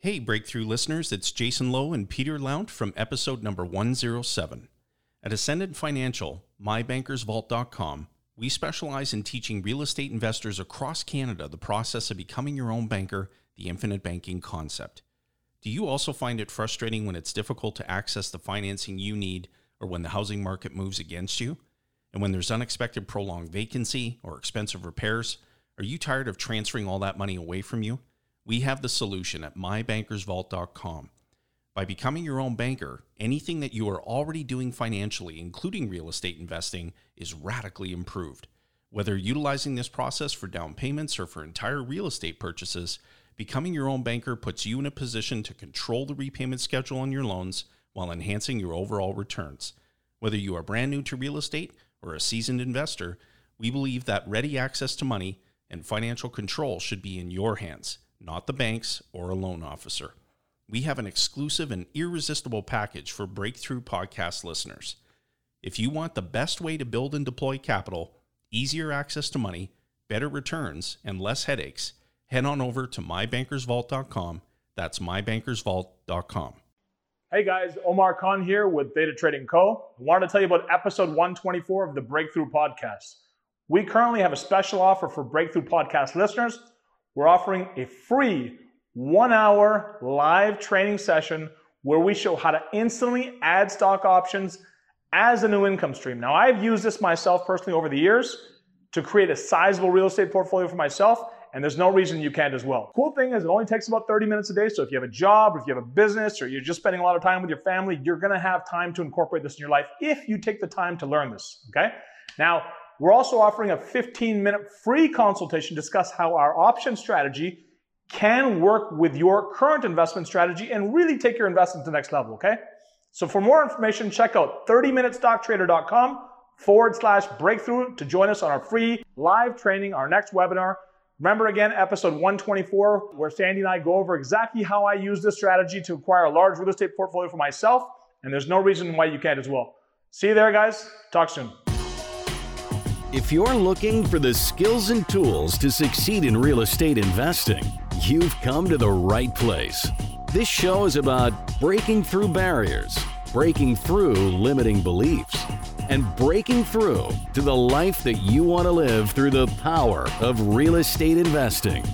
Hey, Breakthrough listeners, it's Jason Lowe and Peter Lount from episode number 107. At Ascendant Financial, mybankersvault.com, we specialize in teaching real estate investors across Canada the process of becoming your own banker, the infinite banking concept. Do you also find it frustrating when it's difficult to access the financing you need or when the housing market moves against you? And when there's unexpected prolonged vacancy or expensive repairs, are you tired of transferring all that money away from you? We have the solution at mybankersvault.com. By becoming your own banker, anything that you are already doing financially, including real estate investing, is radically improved. Whether utilizing this process for down payments or for entire real estate purchases, becoming your own banker puts you in a position to control the repayment schedule on your loans while enhancing your overall returns. Whether you are brand new to real estate or a seasoned investor, we believe that ready access to money and financial control should be in your hands not the banks or a loan officer. We have an exclusive and irresistible package for Breakthrough Podcast listeners. If you want the best way to build and deploy capital, easier access to money, better returns, and less headaches, head on over to mybankersvault.com. That's mybankersvault.com. Hey guys, Omar Khan here with Data Trading Co. I wanted to tell you about episode 124 of the Breakthrough Podcast. We currently have a special offer for Breakthrough Podcast listeners we're offering a free one hour live training session where we show how to instantly add stock options as a new income stream. Now, I've used this myself personally over the years to create a sizable real estate portfolio for myself, and there's no reason you can't as well. Cool thing is, it only takes about 30 minutes a day. So if you have a job, or if you have a business, or you're just spending a lot of time with your family, you're gonna have time to incorporate this in your life if you take the time to learn this. Okay? Now, we're also offering a 15 minute free consultation to discuss how our option strategy can work with your current investment strategy and really take your investment to the next level, okay? So for more information, check out 30minutestocktrader.com forward slash breakthrough to join us on our free live training, our next webinar. Remember again, episode 124, where Sandy and I go over exactly how I use this strategy to acquire a large real estate portfolio for myself. And there's no reason why you can't as well. See you there, guys. Talk soon. If you're looking for the skills and tools to succeed in real estate investing, you've come to the right place. This show is about breaking through barriers, breaking through limiting beliefs, and breaking through to the life that you want to live through the power of real estate investing.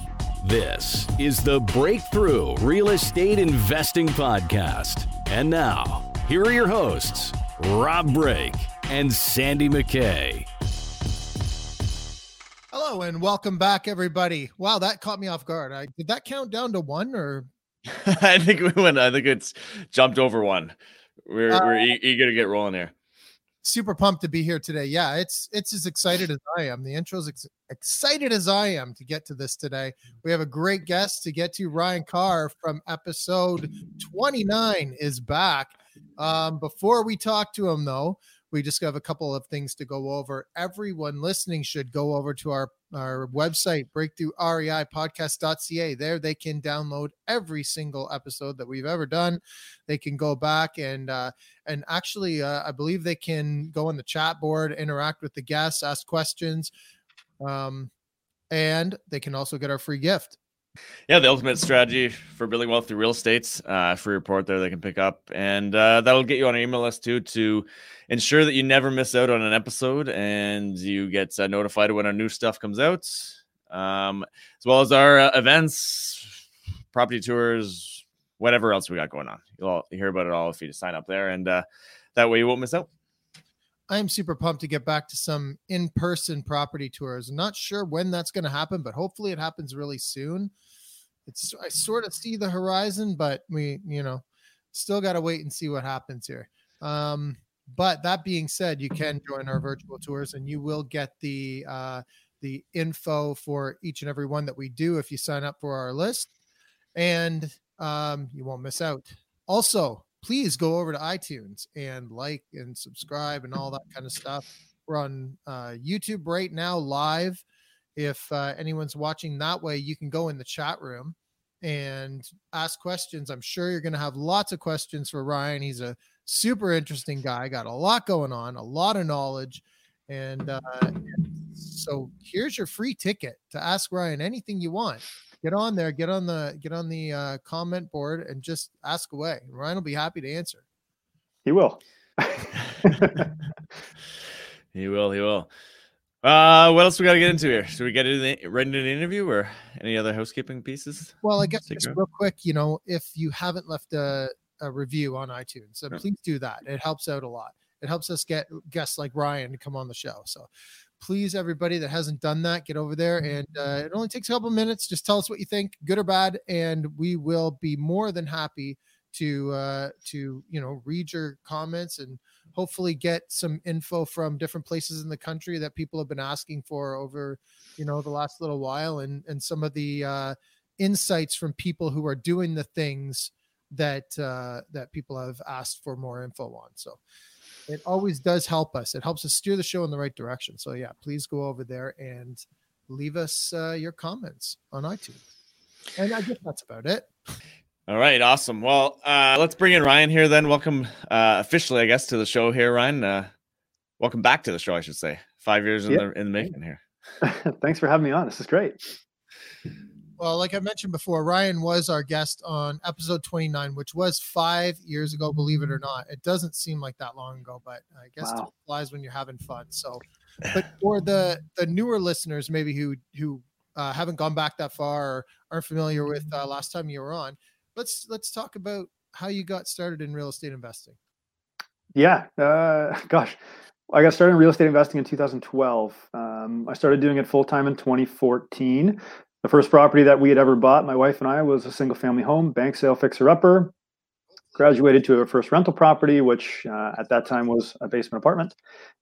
This is the Breakthrough Real Estate Investing Podcast. And now, here are your hosts, Rob Break and Sandy McKay. Hello and welcome back, everybody. Wow, that caught me off guard. I, did that count down to one or? I think we went. I think it's jumped over one. We're uh, we're e- eager to get rolling here. Super pumped to be here today. Yeah, it's it's as excited as I am. The intro's ex- excited as I am to get to this today. We have a great guest to get to. Ryan Carr from episode 29 is back. Um, before we talk to him, though, we just have a couple of things to go over. Everyone listening should go over to our our website, breakthroughreipodcast.ca. There they can download every single episode that we've ever done. They can go back and uh, and actually, uh, I believe they can go on the chat board, interact with the guests, ask questions, um, and they can also get our free gift. Yeah, the ultimate strategy for building wealth through real estate. Uh, free report there they can pick up, and uh, that'll get you on our email list too to ensure that you never miss out on an episode and you get uh, notified when our new stuff comes out, um, as well as our uh, events, property tours, whatever else we got going on. You'll all, hear about it all if you just sign up there, and uh, that way you won't miss out. I am super pumped to get back to some in-person property tours. I'm not sure when that's going to happen, but hopefully it happens really soon. It's I sort of see the horizon, but we, you know, still got to wait and see what happens here. Um, but that being said, you can join our virtual tours, and you will get the uh, the info for each and every one that we do if you sign up for our list, and um, you won't miss out. Also, please go over to iTunes and like and subscribe and all that kind of stuff. We're on uh, YouTube right now, live. If uh, anyone's watching that way, you can go in the chat room and ask questions. I'm sure you're going to have lots of questions for Ryan. He's a super interesting guy, got a lot going on, a lot of knowledge, and uh, so here's your free ticket to ask Ryan anything you want. Get on there, get on the get on the uh, comment board, and just ask away. Ryan will be happy to answer. He will. he will. He will. Uh, what else we got to get into here? Should we get into right into the interview or any other housekeeping pieces? Well, I guess just real quick, you know, if you haven't left a, a review on iTunes, so please do that. It helps out a lot. It helps us get guests like Ryan to come on the show. So please, everybody that hasn't done that, get over there. And uh, it only takes a couple minutes. Just tell us what you think, good or bad, and we will be more than happy to uh, to you know read your comments and hopefully get some info from different places in the country that people have been asking for over you know the last little while and and some of the uh, insights from people who are doing the things that uh, that people have asked for more info on so it always does help us it helps us steer the show in the right direction so yeah please go over there and leave us uh, your comments on itunes and i guess that's about it all right, awesome. Well, uh, let's bring in Ryan here then. Welcome uh, officially, I guess, to the show here, Ryan. Uh, welcome back to the show, I should say. Five years in the in the making here. Thanks for having me on. This is great. Well, like I mentioned before, Ryan was our guest on episode 29, which was five years ago, believe it or not. It doesn't seem like that long ago, but I guess wow. it flies when you're having fun. So, but for the the newer listeners, maybe who who uh, haven't gone back that far or aren't familiar with uh, last time you were on, let's let's talk about how you got started in real estate investing. Yeah, uh, gosh, I got started in real estate investing in 2012. Um, I started doing it full time in 2014. The first property that we had ever bought, my wife and I, was a single family home, bank sale fixer upper. Graduated to a first rental property, which uh, at that time was a basement apartment.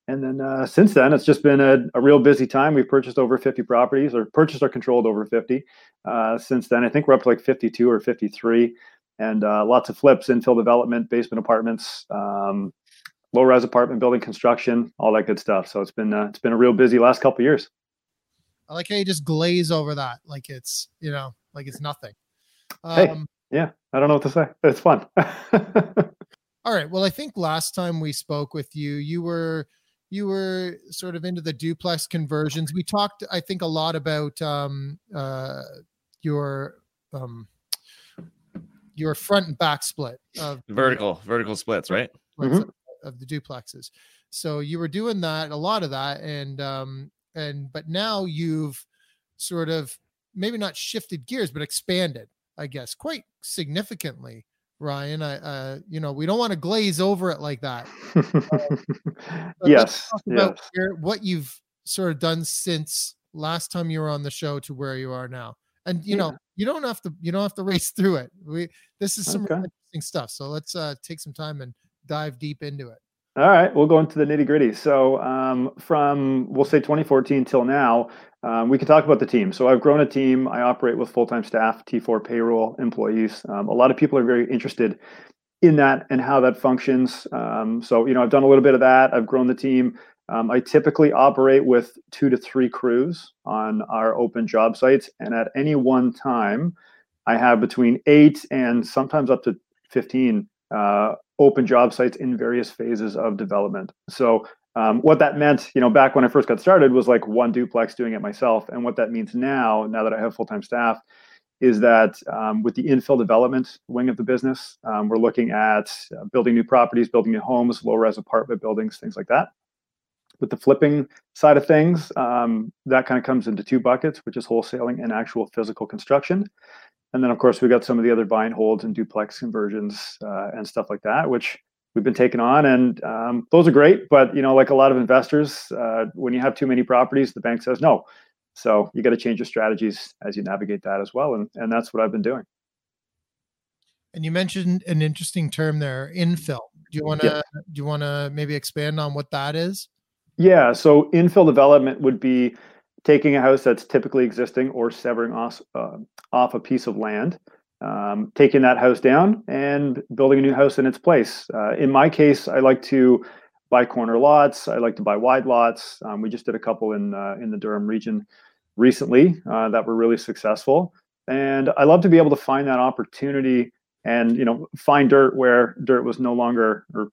And then uh, since then, it's just been a, a, real busy time. We've purchased over 50 properties or purchased or controlled over 50. Uh, since then, I think we're up to like 52 or 53 and uh, lots of flips, infill development, basement apartments, um, low rise apartment building construction, all that good stuff. So it's been, uh, it's been a real busy last couple years. I like how you just glaze over that. Like it's, you know, like it's nothing. Um, hey, yeah, I don't know what to say. It's fun. all right. Well, I think last time we spoke with you, you were, you were sort of into the duplex conversions. We talked, I think, a lot about um, uh, your um, your front and back split of vertical vertical splits, right? Mm-hmm. Of, of, the duplexes. So you were doing that, a lot of that, and um, and but now you've sort of maybe not shifted gears, but expanded, I guess, quite significantly Ryan. I, uh, you know, we don't want to glaze over it like that. Uh, yes. yes. Where, what you've sort of done since last time you were on the show to where you are now. And you yeah. know, you don't have to you don't have to race through it. We this is some okay. really interesting stuff. So let's uh, take some time and dive deep into it. All right, we'll go into the nitty gritty. So, um, from we'll say 2014 till now, um, we can talk about the team. So, I've grown a team. I operate with full time staff, T4 payroll employees. Um, a lot of people are very interested in that and how that functions. Um, so, you know, I've done a little bit of that. I've grown the team. Um, I typically operate with two to three crews on our open job sites, and at any one time, I have between eight and sometimes up to 15 uh, open job sites in various phases of development. So um, what that meant, you know, back when I first got started was like one duplex doing it myself. And what that means now, now that I have full-time staff, is that um, with the infill development wing of the business, um, we're looking at uh, building new properties, building new homes, low-rise apartment buildings, things like that. With the flipping side of things, um, that kind of comes into two buckets, which is wholesaling and actual physical construction. And then, of course, we got some of the other buy and holds and duplex conversions uh, and stuff like that, which we've been taking on. And um, those are great. But, you know, like a lot of investors, uh, when you have too many properties, the bank says no. So you got to change your strategies as you navigate that as well. And, and that's what I've been doing. And you mentioned an interesting term there, infill. Do you want to yeah. do you want to maybe expand on what that is? Yeah, so infill development would be taking a house that's typically existing or severing off, uh, off a piece of land, um, taking that house down and building a new house in its place. Uh, in my case, I like to buy corner lots. I like to buy wide lots. Um, we just did a couple in uh, in the Durham region recently uh, that were really successful, and I love to be able to find that opportunity and you know find dirt where dirt was no longer or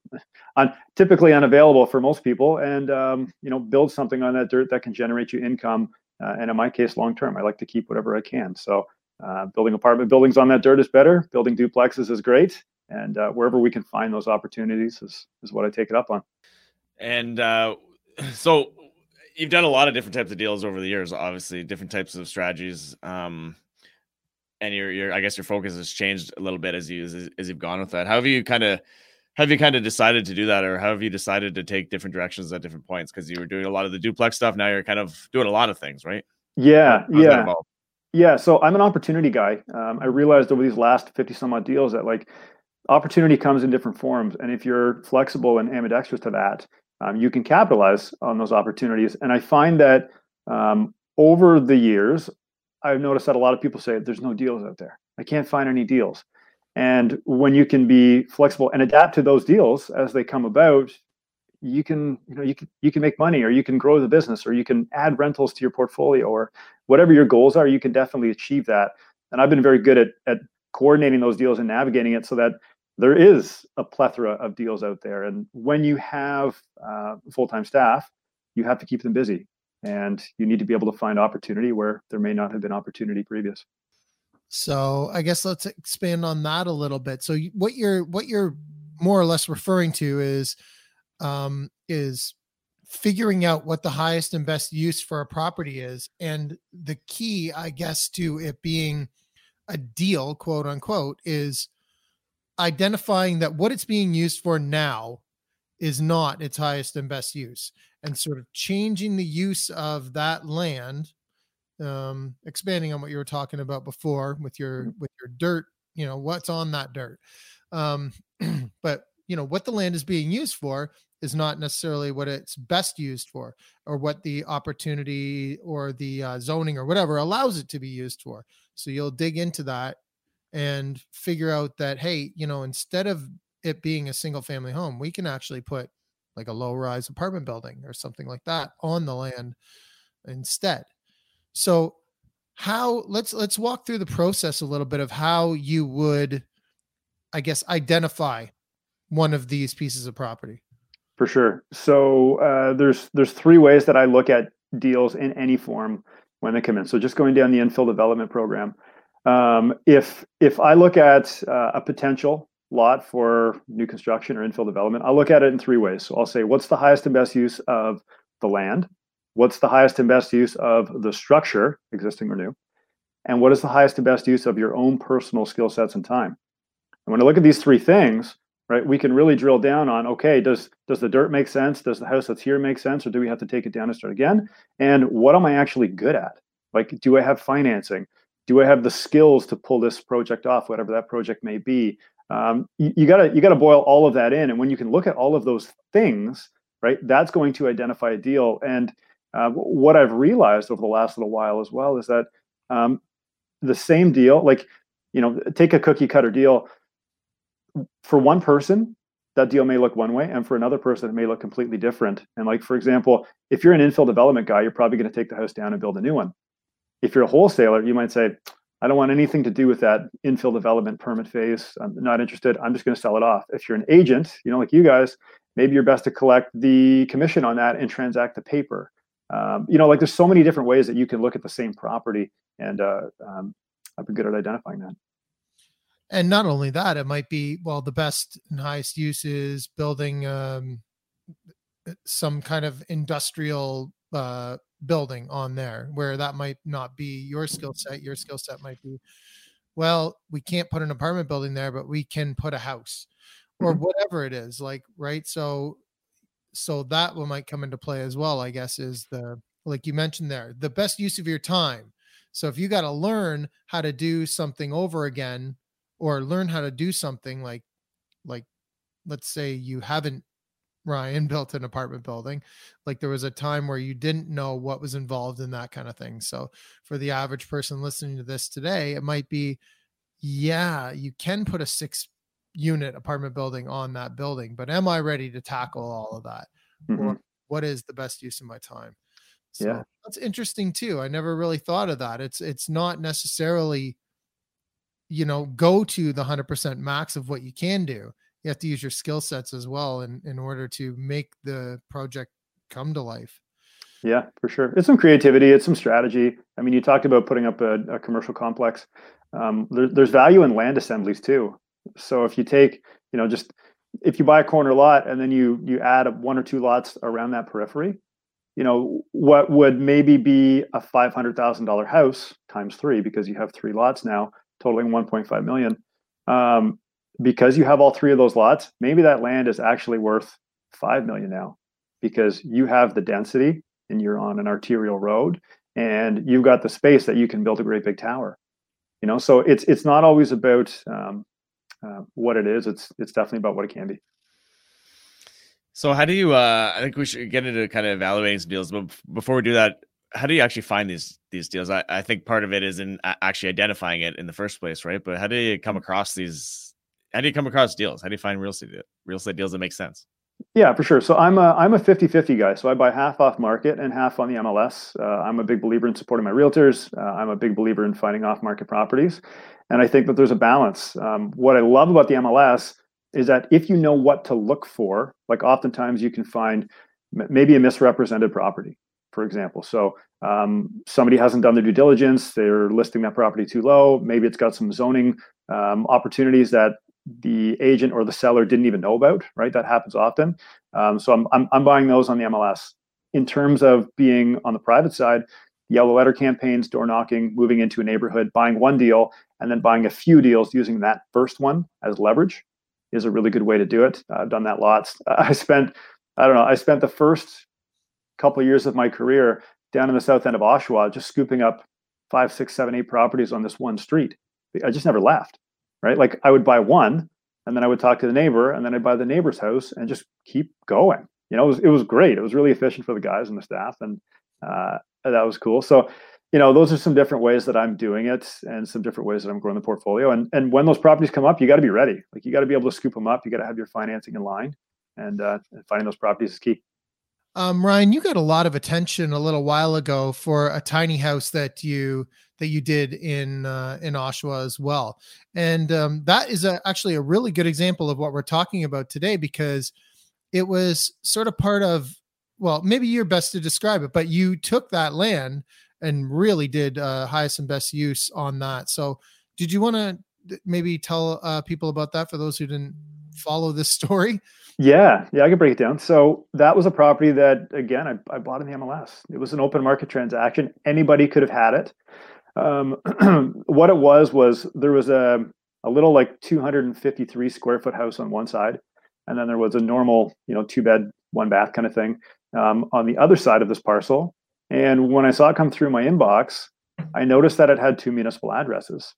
typically unavailable for most people and um, you know build something on that dirt that can generate you income uh, and in my case long term i like to keep whatever i can. So uh, building apartment buildings on that dirt is better building duplexes is great and uh, wherever we can find those opportunities is is what i take it up on. And uh, so you've done a lot of different types of deals over the years obviously different types of strategies um, and your your I guess your focus has changed a little bit as you as, as you've gone with that. How have you kind of have you kind of decided to do that, or how have you decided to take different directions at different points? Because you were doing a lot of the duplex stuff, now you're kind of doing a lot of things, right? Yeah, yeah, yeah. So I'm an opportunity guy. Um, I realized over these last fifty some odd deals that like opportunity comes in different forms, and if you're flexible and ambidextrous to that, um, you can capitalize on those opportunities. And I find that um, over the years, I've noticed that a lot of people say there's no deals out there. I can't find any deals. And when you can be flexible and adapt to those deals as they come about, you can you know you can you can make money or you can grow the business or you can add rentals to your portfolio or whatever your goals are, you can definitely achieve that. And I've been very good at at coordinating those deals and navigating it so that there is a plethora of deals out there. And when you have uh, full-time staff, you have to keep them busy and you need to be able to find opportunity where there may not have been opportunity previous. So i guess let's expand on that a little bit. So what you're what you're more or less referring to is um is figuring out what the highest and best use for a property is. And the key i guess to it being a deal quote unquote is identifying that what it's being used for now is not its highest and best use and sort of changing the use of that land um, expanding on what you were talking about before with your mm-hmm. with your dirt you know what's on that dirt um, but you know what the land is being used for is not necessarily what it's best used for or what the opportunity or the uh, zoning or whatever allows it to be used for so you'll dig into that and figure out that hey you know instead of it being a single family home we can actually put like a low rise apartment building or something like that on the land instead. So how let's let's walk through the process a little bit of how you would I guess identify one of these pieces of property. For sure. So uh, there's there's three ways that I look at deals in any form when they come in. So just going down the infill development program. Um, if if I look at uh, a potential lot for new construction or infill development, I'll look at it in three ways. So I'll say, what's the highest and best use of the land? What's the highest and best use of the structure, existing or new? And what is the highest and best use of your own personal skill sets and time? And when I look at these three things, right, we can really drill down on, okay, does does the dirt make sense? Does the house that's here make sense? Or do we have to take it down and start again? And what am I actually good at? Like, do I have financing? Do I have the skills to pull this project off, whatever that project may be? Um, you, gotta you gotta boil all of that in and when you can look at all of those things right that's going to identify a deal. And uh, what i've realized over the last little while as well is that um, the same deal like you know take a cookie cutter deal. For one person that deal may look one way and for another person it may look completely different. And like for example if you're an infill development guy you're probably going to take the house down and build a new one. If you're a wholesaler you might say I don't want anything to do with that infill development permit phase. I'm not interested. I'm just going to sell it off. If you're an agent, you know, like you guys, maybe you're best to collect the commission on that and transact the paper. Um, you know, like there's so many different ways that you can look at the same property, and uh, um, I've been good at identifying that. And not only that, it might be well, the best and highest use is building um, some kind of industrial uh, building on there where that might not be your skill set your skill set might be well we can't put an apartment building there but we can put a house or mm-hmm. whatever it is like right? So so that one might come into play as well i guess is the like you mentioned there the best use of your time. So if you got to learn how to do something over again or learn how to do something like like let's say you haven't Ryan built an apartment building. Like there was a time where you didn't know what was involved in that kind of thing. So for the average person listening to this today, it might be, yeah, you can put a six unit apartment building on that building, but am I ready to tackle all of that? Mm-hmm. Or what is the best use of my time? So yeah. that's interesting too. I never really thought of that. It's it's not necessarily you know go to the 100% max of what you can do you have to use your skill sets as well in, in order to make the project come to life. Yeah for sure. It's some creativity it's some strategy. I mean you talked about putting up a, a commercial complex. Um, there, there's value in land assemblies too. So if you take you know just if you buy a corner lot and then you you add one or two lots around that periphery you know what would maybe be a $500000 house times three because you have three lots now totaling 1.5 million um, because you have all three of those lots maybe that land is actually worth 5 million now because you have the density and you're on an arterial road and you've got the space that you can build a great big tower you know? So it's it's not always about um, uh, what it is. It's it's definitely about what it can be. So how do you uh i think we should get into kind of evaluating some deals but before we do that how do you actually find these these deals? I, I think part of it is in actually identifying it in the first place right? But how do you come across these how do you come across deals how do you find real estate real estate deals that make sense yeah, for sure. So I'm a I'm a 50-50 guy. So I buy half off market and half on the MLS. Uh, I'm a big believer in supporting my realtors. Uh, I'm a big believer in finding off market properties, and I think that there's a balance. Um, what I love about the MLS is that if you know what to look for, like oftentimes you can find m- maybe a misrepresented property, for example. So um, somebody hasn't done their due diligence. They're listing that property too low. Maybe it's got some zoning um, opportunities that the agent or the seller didn't even know about, right? That happens often. Um, so I'm, I'm, I'm buying those on the MLS. In terms of being on the private side, yellow letter campaigns, door knocking, moving into a neighborhood, buying one deal, and then buying a few deals using that first one as leverage is a really good way to do it. I've done that lots. I spent, I don't know, I spent the first couple of years of my career down in the south end of Oshawa, just scooping up five, six, seven, eight properties on this one street. I just never left right? Like I would buy one and then I would talk to the neighbor and then I'd buy the neighbor's house and just keep going. You know, it was, it was great. It was really efficient for the guys and the staff and uh, that was cool. So, you know, those are some different ways that I'm doing it and some different ways that I'm growing the portfolio. And and when those properties come up, you got to be ready. Like you got to be able to scoop them up. You got to have your financing in line and, uh, and finding those properties is key. Um, Ryan, you got a lot of attention a little while ago for a tiny house that you that you did in uh, in Oshawa as well, and um, that is a, actually a really good example of what we're talking about today because it was sort of part of well, maybe you're best to describe it, but you took that land and really did uh, highest and best use on that. So, did you want to maybe tell uh, people about that for those who didn't follow this story? Yeah, yeah, I can break it down. So that was a property that, again, I, I bought in the MLS. It was an open market transaction. Anybody could have had it. Um, what it was was there was a a little like 253 square foot house on one side, and then there was a normal, you know, two bed, one bath kind of thing um, on the other side of this parcel. And when I saw it come through my inbox, I noticed that it had two municipal addresses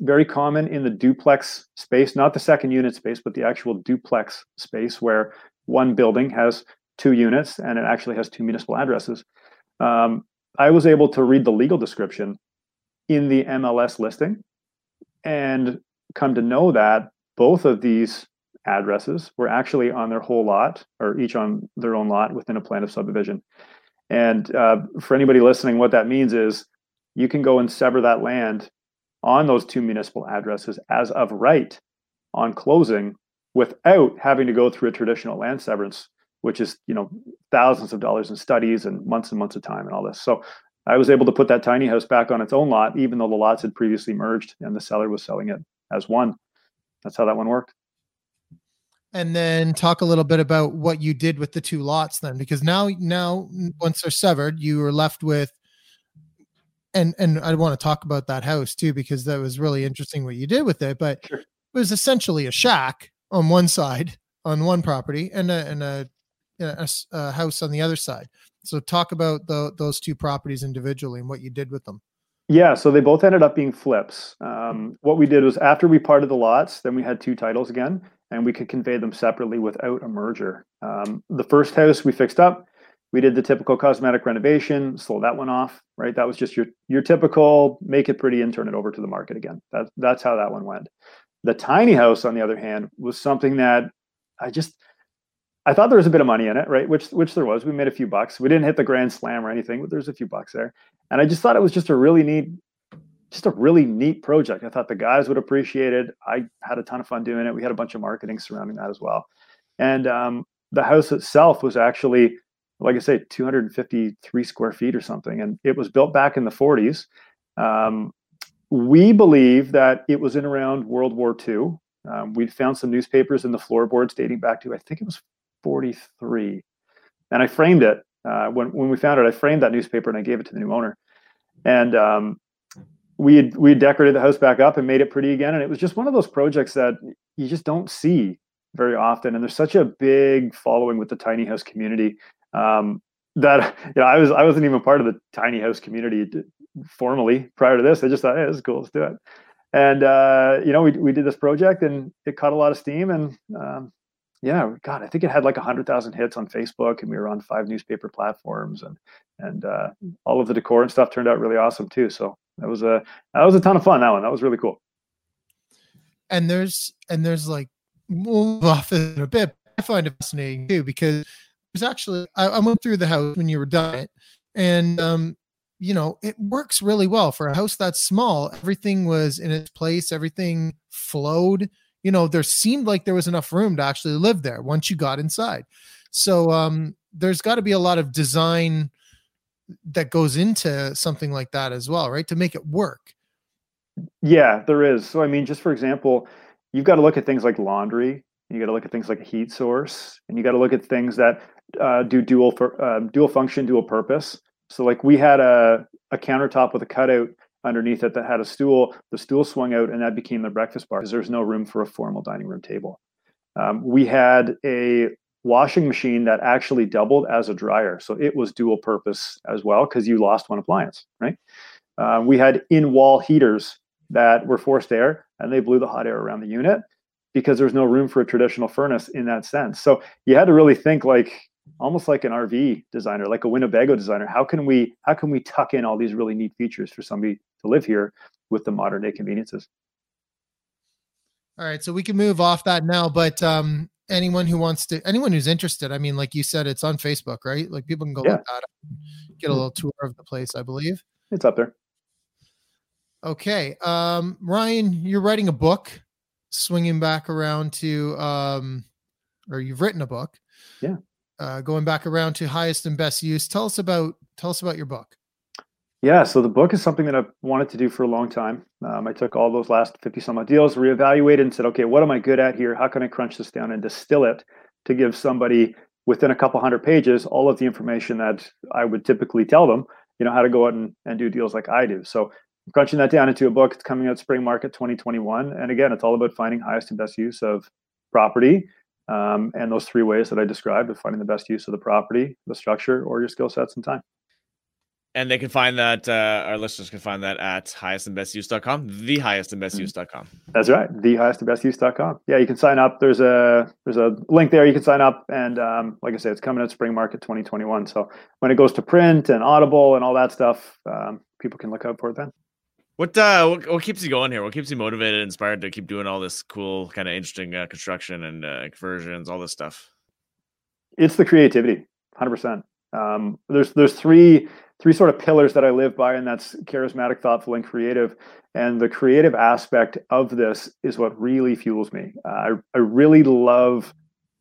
very common in the duplex space, not the second unit space, but the actual duplex space where one building has two units and it actually has two municipal addresses. Um, I was able to read the legal description in the MLS listing and come to know that both of these addresses were actually on their whole lot or each on their own lot within a plan of subdivision. And uh, for anybody listening, what that means is you can go and sever that land on those two municipal addresses as of right on closing without having to go through a traditional land severance which is you know thousands of dollars in studies and months and months of time and all this so i was able to put that tiny house back on its own lot even though the lots had previously merged and the seller was selling it as one that's how that one worked and then talk a little bit about what you did with the two lots then because now now once they're severed you are left with and and I want to talk about that house too because that was really interesting what you did with it. But sure. it was essentially a shack on one side on one property and a and a, a, a house on the other side. So talk about the, those two properties individually and what you did with them. Yeah, so they both ended up being flips. Um, what we did was after we parted the lots, then we had two titles again, and we could convey them separately without a merger. Um, the first house we fixed up we did the typical cosmetic renovation, sold that one off, right? That was just your your typical make it pretty and turn it over to the market again. That, that's how that one went. The tiny house, on the other hand, was something that I just I thought there was a bit of money in it, right? Which which there was. We made a few bucks. We didn't hit the grand slam or anything, but there's a few bucks there. And I just thought it was just a really neat just a really neat project. I thought the guys would appreciate it. I had a ton of fun doing it. We had a bunch of marketing surrounding that as well. And um, the house itself was actually, like I say, 253 square feet or something. And it was built back in the 40s. Um, we believe that it was in around World War II. Um, we found some newspapers in the floorboards dating back to, I think it was 43. And I framed it. Uh, when, when we found it, I framed that newspaper and I gave it to the new owner. And um, we had we had decorated the house back up and made it pretty again and it was just one of those projects that you just don't see very often and there's such a big following with the tiny house community um, that you know I was I wasn't even part of the tiny house community formally prior to this I just thought hey is cool let's do it and uh, you know we, we did this project and it caught a lot of steam and um, yeah god I think it had like a hundred thousand hits on Facebook and we were on five newspaper platforms and and uh, all of the decor and stuff turned out really awesome too so that was a that was a ton of fun. That one that was really cool. And there's and there's like move off in a bit. I find it fascinating too because there's actually I, I went through the house when you were done it, and um, you know it works really well for a house that's small. Everything was in its place. Everything flowed. You know, there seemed like there was enough room to actually live there once you got inside. So um, there's got to be a lot of design that goes into something like that as well, right? To make it work. Yeah, there is. So I mean, just for example, you've got to look at things like laundry. You got to look at things like a heat source, and you got to look at things that uh, do dual for uh, dual function, dual purpose. So like we had a a countertop with a cutout underneath it that had a stool. The stool swung out, and that became the breakfast bar because there's no room for a formal dining room table. Um, we had a washing machine that actually doubled as a dryer. So it was dual purpose as well because you lost one appliance, right? Uh, we had in wall heaters that were forced air and they blew the hot air around the unit because there's no room for a traditional furnace in that sense. So you had to really think like almost like an RV designer, like a Winnebago designer. How can we how can we tuck in all these really neat features for somebody to live here with the modern day conveniences? All right, so we can move off that now, but um, anyone who wants to anyone who's interested i mean like you said it's on facebook right like people can go yeah. look at it get a mm-hmm. little tour of the place i believe it's up there okay um ryan you're writing a book swinging back around to um or you've written a book yeah uh going back around to highest and best use tell us about tell us about your book yeah, so the book is something that I've wanted to do for a long time. Um, I took all those last 50 some deals, reevaluated, and said, okay, what am I good at here? How can I crunch this down and distill it to give somebody within a couple hundred pages all of the information that I would typically tell them, you know, how to go out and, and do deals like I do. So I'm crunching that down into a book. It's coming out spring market 2021. And again, it's all about finding highest and best use of property um, and those three ways that I described of finding the best use of the property, the structure, or your skill sets and time. And they can find that, uh, our listeners can find that at highestandbestuse.com, the highestandbestuse.com. That's right. The highestandbestuse.com. Yeah, you can sign up. There's a, there's a link there. You can sign up. And um, like I said, it's coming at spring market 2021. So when it goes to print and audible and all that stuff, um, people can look out for it then. What, uh, what, what keeps you going here? What keeps you motivated, inspired to keep doing all this cool, kind of interesting uh, construction and uh, conversions, all this stuff? It's the creativity, hundred percent. Um, there's there's three three sort of pillars that I live by, and that's charismatic, thoughtful, and creative. And the creative aspect of this is what really fuels me. Uh, I I really love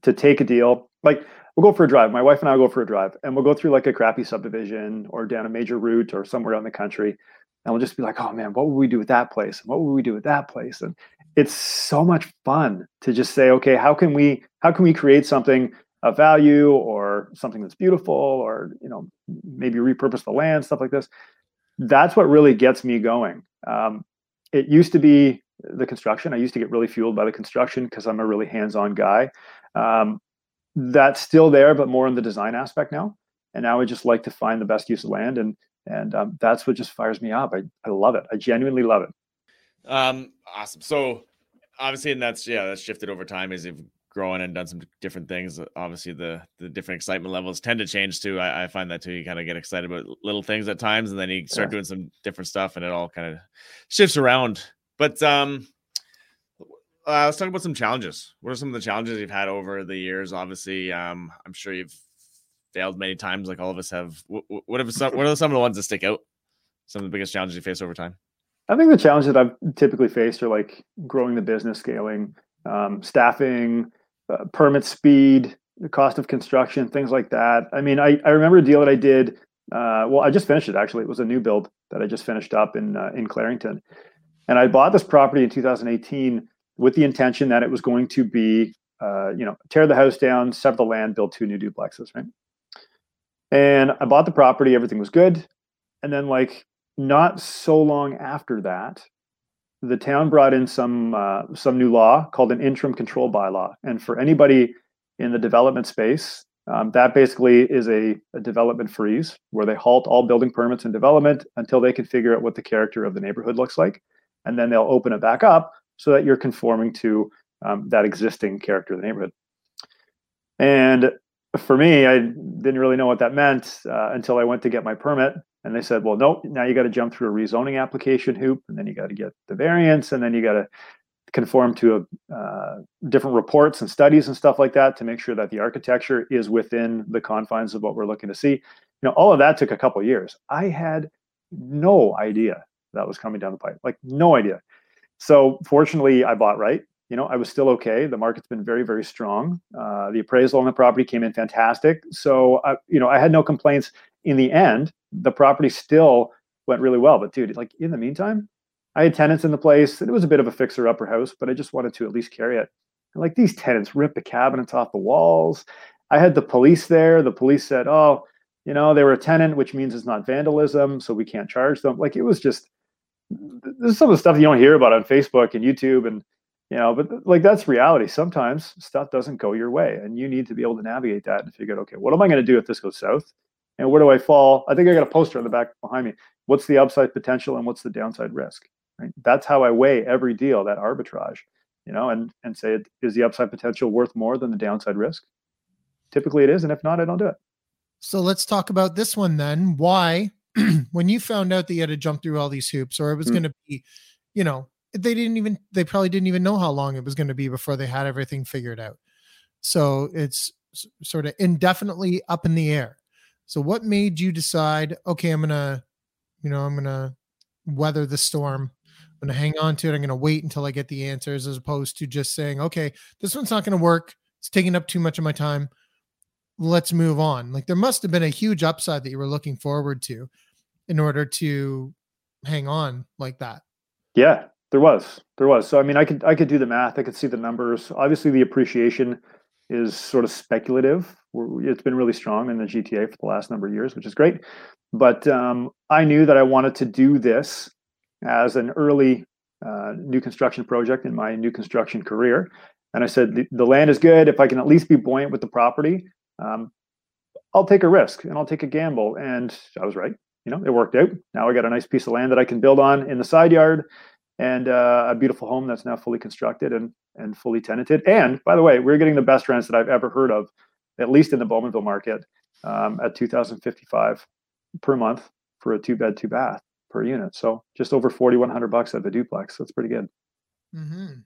to take a deal like we'll go for a drive. My wife and I will go for a drive, and we'll go through like a crappy subdivision or down a major route or somewhere out in the country, and we'll just be like, "Oh man, what would we do with that place? And what would we do with that place?" And it's so much fun to just say, "Okay, how can we how can we create something of value or something that's beautiful or you know maybe repurpose the land stuff like this. That's what really gets me going. Um, it used to be the construction. I used to get really fueled by the construction because i'm a really hands-on guy. Um, that's still there but more in the design aspect now. And now i just like to find the best use of land and and um, that's what just fires me up I, I love it i genuinely love it um awesome so obviously and that's yeah that's shifted over time as you've grown and done some different things. Obviously, the the different excitement levels tend to change too. I, I find that too. You kind of get excited about little things at times, and then you start yeah. doing some different stuff, and it all kind of shifts around. But um, uh, let's talk about some challenges. What are some of the challenges you've had over the years? Obviously, um, I'm sure you've failed many times, like all of us have. What, what, have some, what are some of the ones that stick out? Some of the biggest challenges you face over time? I think the challenges that I've typically faced are like growing the business, scaling, um, staffing, uh, permit speed, the cost of construction, things like that. I mean, I, I remember a deal that I did. Uh, well, I just finished it actually. It was a new build that I just finished up in uh, in Clarington, and I bought this property in 2018 with the intention that it was going to be, uh, you know, tear the house down, sell the land, build two new duplexes, right? And I bought the property, everything was good, and then like not so long after that, the town brought in some uh, some new law called an interim control bylaw, and for anybody in the development space, um, that basically is a, a, development freeze where they halt all building permits and development until they can figure out what the character of the neighborhood looks like, and then they'll open it back up so that you're conforming to um, that existing character of the neighborhood. And for me, I didn't really know what that meant uh, until I went to get my permit and they said, well, nope, now you got to jump through a rezoning application hoop, and then you got to get the variance, and then you got to conform to a, uh, different reports and studies and stuff like that to make sure that the architecture is within the confines of what we're looking to see. You know, all of that took a couple years. I had no idea that was coming down the pipe, like no idea. So fortunately, I bought right. You know, I was still okay. The market's been very, very strong. Uh, the appraisal on the property came in fantastic. So, I, you know, I had no complaints in the end the property still went really well. But dude, like in the meantime, I had tenants in the place. It was a bit of a fixer upper house, but I just wanted to at least carry it. And like these tenants ripped the cabinets off the walls. I had the police there. The police said, "Oh, you know, they were a tenant, which means it's not vandalism, so we can't charge them." Like it was just this is some of the stuff you don't hear about on Facebook and YouTube and you know, but like that's reality. Sometimes stuff doesn't go your way, and you need to be able to navigate that and figure out, okay, what am I going to do if this goes south? and where do I fall? I think I got a poster on the back behind me. What's the upside potential and what's the downside risk? Right? That's how I weigh every deal, that arbitrage, you know, and and say is the upside potential worth more than the downside risk? Typically it is, and if not, I don't do it. So let's talk about this one then. Why, when you found out that you had to jump through all these hoops, or it was mm. going to be, you know, they didn't even they probably didn't even know how long it was going to be before they had everything figured out. So it's sort of indefinitely up in the air. So what made you decide, okay, I'm gonna, you know, I'm gonna weather the storm. I'm gonna hang on to it. I'm gonna wait until I get the answers, as opposed to just saying, okay, this one's not gonna work. It's taking up too much of my time. Let's move on. Like there must have been a huge upside that you were looking forward to in order to hang on like that. Yeah, there was. There was. So I mean, I could I could do the math. I could see the numbers. Obviously, the appreciation is sort of speculative. It's been really strong in the GTA for the last number of years, which is great. But um, I knew that I wanted to do this as an early uh, new construction project in my new construction career. And I said, the, the, land is good. If I can at least be buoyant with the property, um, I'll take a risk and I'll take a gamble. And I was right. You know, it worked out. Now I got a nice piece of land that I can build on in the side yard and uh, a beautiful home that's now fully constructed and and fully tenanted. And by the way, we're getting the best rents that I've ever heard of, at least in the Bowmanville market, um, at 2,055 per month for a two bed, two bath per unit. So just over 4,100 bucks at the duplex. That's pretty good. Mm-hmm.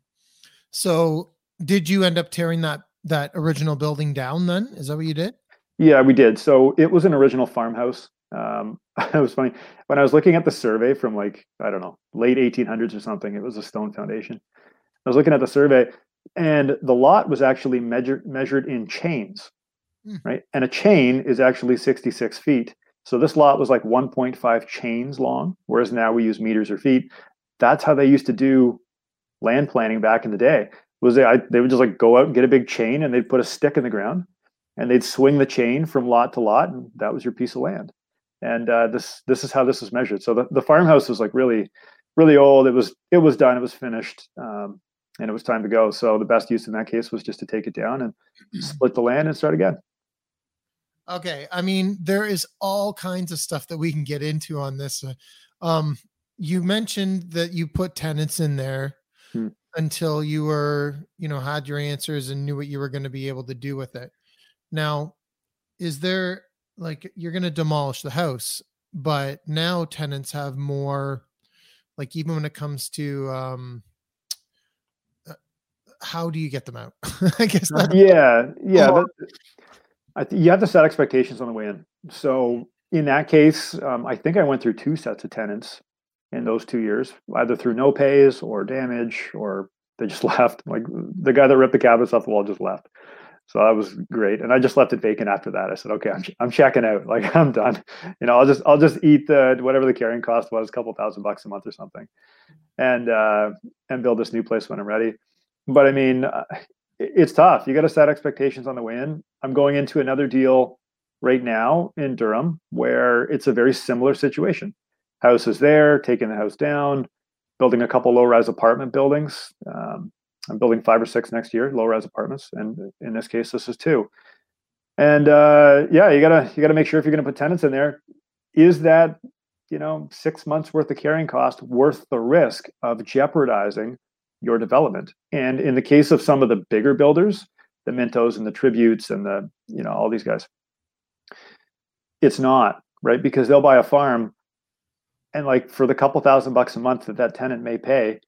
So did you end up tearing that that original building down? Then is that what you did? Yeah, we did. So it was an original farmhouse. Um, it was funny when I was looking at the survey from like I don't know late 1800s or something. It was a stone foundation. I was looking at the survey, and the lot was actually measured measured in chains, mm. right? And a chain is actually 66 feet. So this lot was like 1.5 chains long, whereas now we use meters or feet. That's how they used to do land planning back in the day. Was they I, they would just like go out and get a big chain and they'd put a stick in the ground and they'd swing the chain from lot to lot, and that was your piece of land and uh, this this is how this was measured. So the, the farmhouse was like really really old. It was it was done. It was finished, um, and it was time to go. So the best use in that case was just to take it down and split the land and start again. Okay, I mean there is all kinds of stuff that we can get into on this. Uh, um, you mentioned that you put tenants in there hmm. until you were you know had your answers and knew what you were going to be able to do with it. Now, is there like you're going to demolish the house but now tenants have more like even when it comes to um uh, how do you get them out i guess yeah yeah oh. I th- you have to set expectations on the way in so in that case um, i think i went through two sets of tenants in those two years, either through no pays or damage, or they just left. Like the guy that ripped the cabinets off the wall just left. So that was great, and I just left it vacant after that. I said, "Okay, I'm, I'm checking out. Like I'm done. You know, I'll just I'll just eat the whatever the carrying cost was, a couple thousand bucks a month or something, and uh, and build this new place when I'm ready." But I mean, uh, it's tough. You got to set expectations on the way in. I'm going into another deal right now in Durham where it's a very similar situation. House is there, taking the house down, building a couple low rise apartment buildings. Um, I'm building five or six next year, low rise apartments, and in this case, this is two. And uh, yeah, you gotta you gotta make sure if you're gonna put tenants in there, is that you know six months worth of carrying cost worth the risk of jeopardizing your development? And in the case of some of the bigger builders, the Mintos and the Tributes and the you know all these guys, it's not right because they'll buy a farm and like for the couple thousand bucks a month that that tenant may pay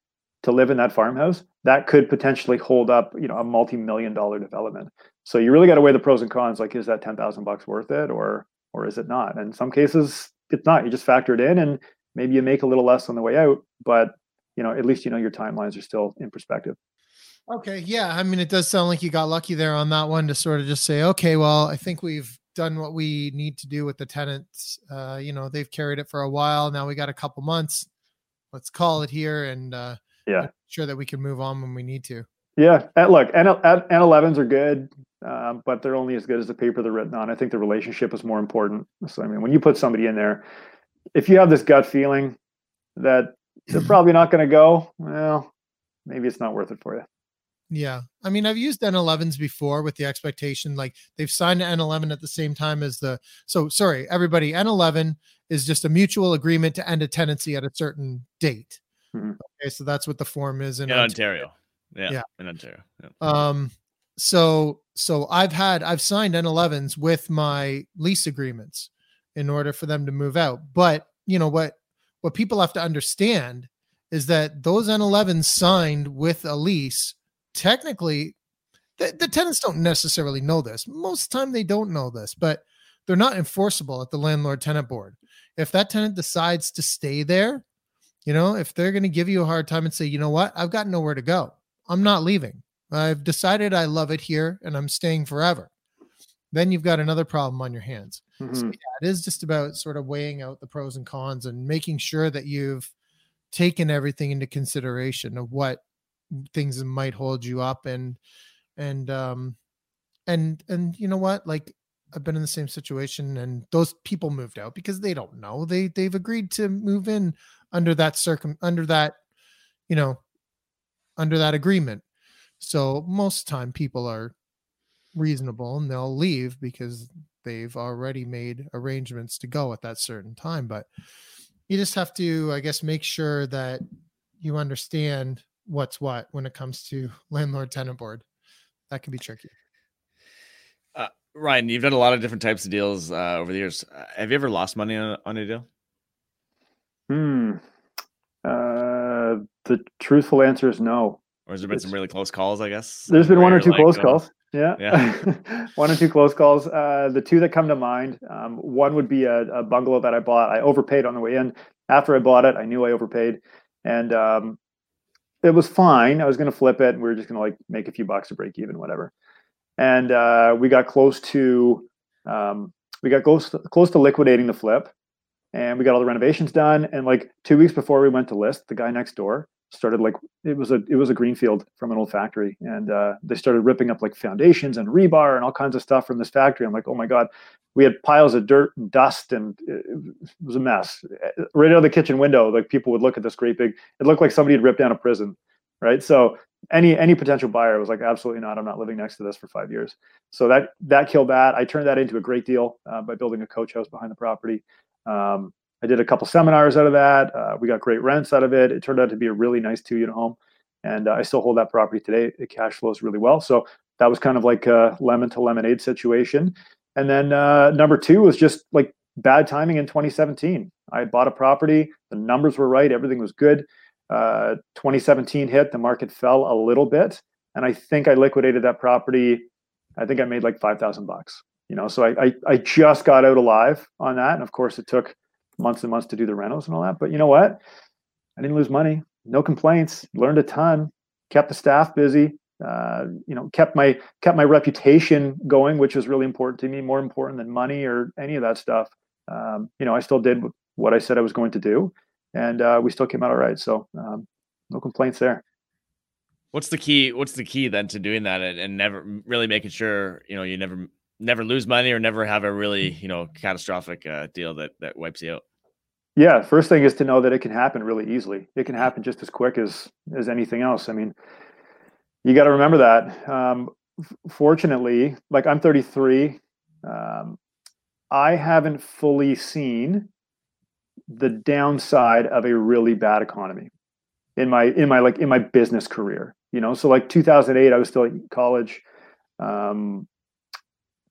to live in that farmhouse that could potentially hold up you know a multi-million dollar development. So you really got to weigh the pros and cons like is that 10,000 bucks worth it or or is it not? And in some cases it's not you just factor it in and maybe you make a little less on the way out but you know at least you know your timelines are still in perspective. Okay yeah i mean it does sound like you got lucky there on that one to sort of just say okay well i think we've done what we need to do with the tenants. Uh you know they've carried it for a while now we got a couple months. Let's call it here and uh yeah sure that we can move on when we need to yeah and look N- n11s are good um, but they're only as good as the paper they're written on i think the relationship is more important so i mean when you put somebody in there if you have this gut feeling that they're probably not going to go well maybe it's not worth it for you yeah. I mean, I've used N11s before with the expectation like they've signed an N11 at the same time as the. So, sorry, everybody, N11 is just a mutual agreement to end a tenancy at a certain date. Mm-hmm. Okay. So that's what the form is in, in Ontario. Ontario. Yeah, yeah. In Ontario. Yeah. Um, so, so I've had, I've signed N11s with my lease agreements in order for them to move out. But, you know, what, what people have to understand is that those N11s signed with a lease technically the, the tenants don't necessarily know this. Most time they don't know this, but they're not enforceable at the landlord tenant board. If that tenant decides to stay there, you know, if they're going to give you a hard time and say, you know what, I've got nowhere to go, I'm not leaving. I've decided I love it here and I'm staying forever. Then you've got another problem on your hands. Mm-hmm. So yeah, it is just about sort of weighing out the pros and cons and making sure that you've taken everything into consideration of what things might hold you up and and um and and you know what like I've been in the same situation and those people moved out because they don't know. They they've agreed to move in under that circum under that you know under that agreement. So most time people are reasonable and they'll leave because they've already made arrangements to go at that certain time, but you just have to I guess make sure that you understand what's what when it comes to landlord tenant board. That can be tricky. Ryan, you've done a lot of different types of deals uh, over the years. Uh, have you ever lost money on, on a deal? Hmm. Uh, the truthful answer is no. Or has there been it's, some really close calls? I guess there's been one or two like, close calls. Yeah, yeah. one or two close calls. Uh, the two that come to mind. Um, one would be a, a, bungalow that I bought. I overpaid on the way in. After I bought it, I knew I overpaid, and um, it was fine. I was going to flip it. And we were just going to like make a few bucks to break even, whatever. And uh, we got close to um, we got close close to liquidating the flip, and we got all the renovations done. And like two weeks before we went to list, the guy next door started like it was a it was a greenfield from an old factory, and uh, they started ripping up like foundations and rebar and all kinds of stuff from this factory. I'm like, oh my god, we had piles of dirt and dust and it was a mess. Right out of the kitchen window like people would look at this great big it looked like somebody had ripped down a prison right? So any any potential buyer was like absolutely not. I'm not living next to this for five years. So that that killed that. I turned that into a great deal uh, by building a coach house behind the property. Um, i did a couple seminars out of that. Uh, we got great rents out of it. It turned out to be a really nice two unit home and uh, i still hold that property today. It cash flows really well. So that was kind of like a lemon to lemonade situation. And then uh, number two was just like bad timing in 2017. I bought a property, the numbers were right, everything was good. Uh, 2017 hit, the market fell a little bit, and I think I liquidated that property. I think I made like five thousand bucks. You know, so I, I I just got out alive on that, and of course it took months and months to do the rentals and all that. But you know what? I didn't lose money, no complaints, learned a ton, kept the staff busy, uh, you know, kept my kept my reputation going, which was really important to me, more important than money or any of that stuff. Um, you know, I still did what I said I was going to do, and uh, we still came out all right. So um, no complaints there. What's the key? What's the key then to doing that and, and never really making sure you know you never never lose money or never have a really you know catastrophic uh, deal that that wipes you out? Yeah, first thing is to know that it can happen really easily. It can happen just as quick as as anything else. I mean, you got to remember that. Um, fortunately, like I'm 33, um, I haven't fully seen the downside of a really bad economy in my in my like in my business career. You know, so like 2008, I was still at college. Um,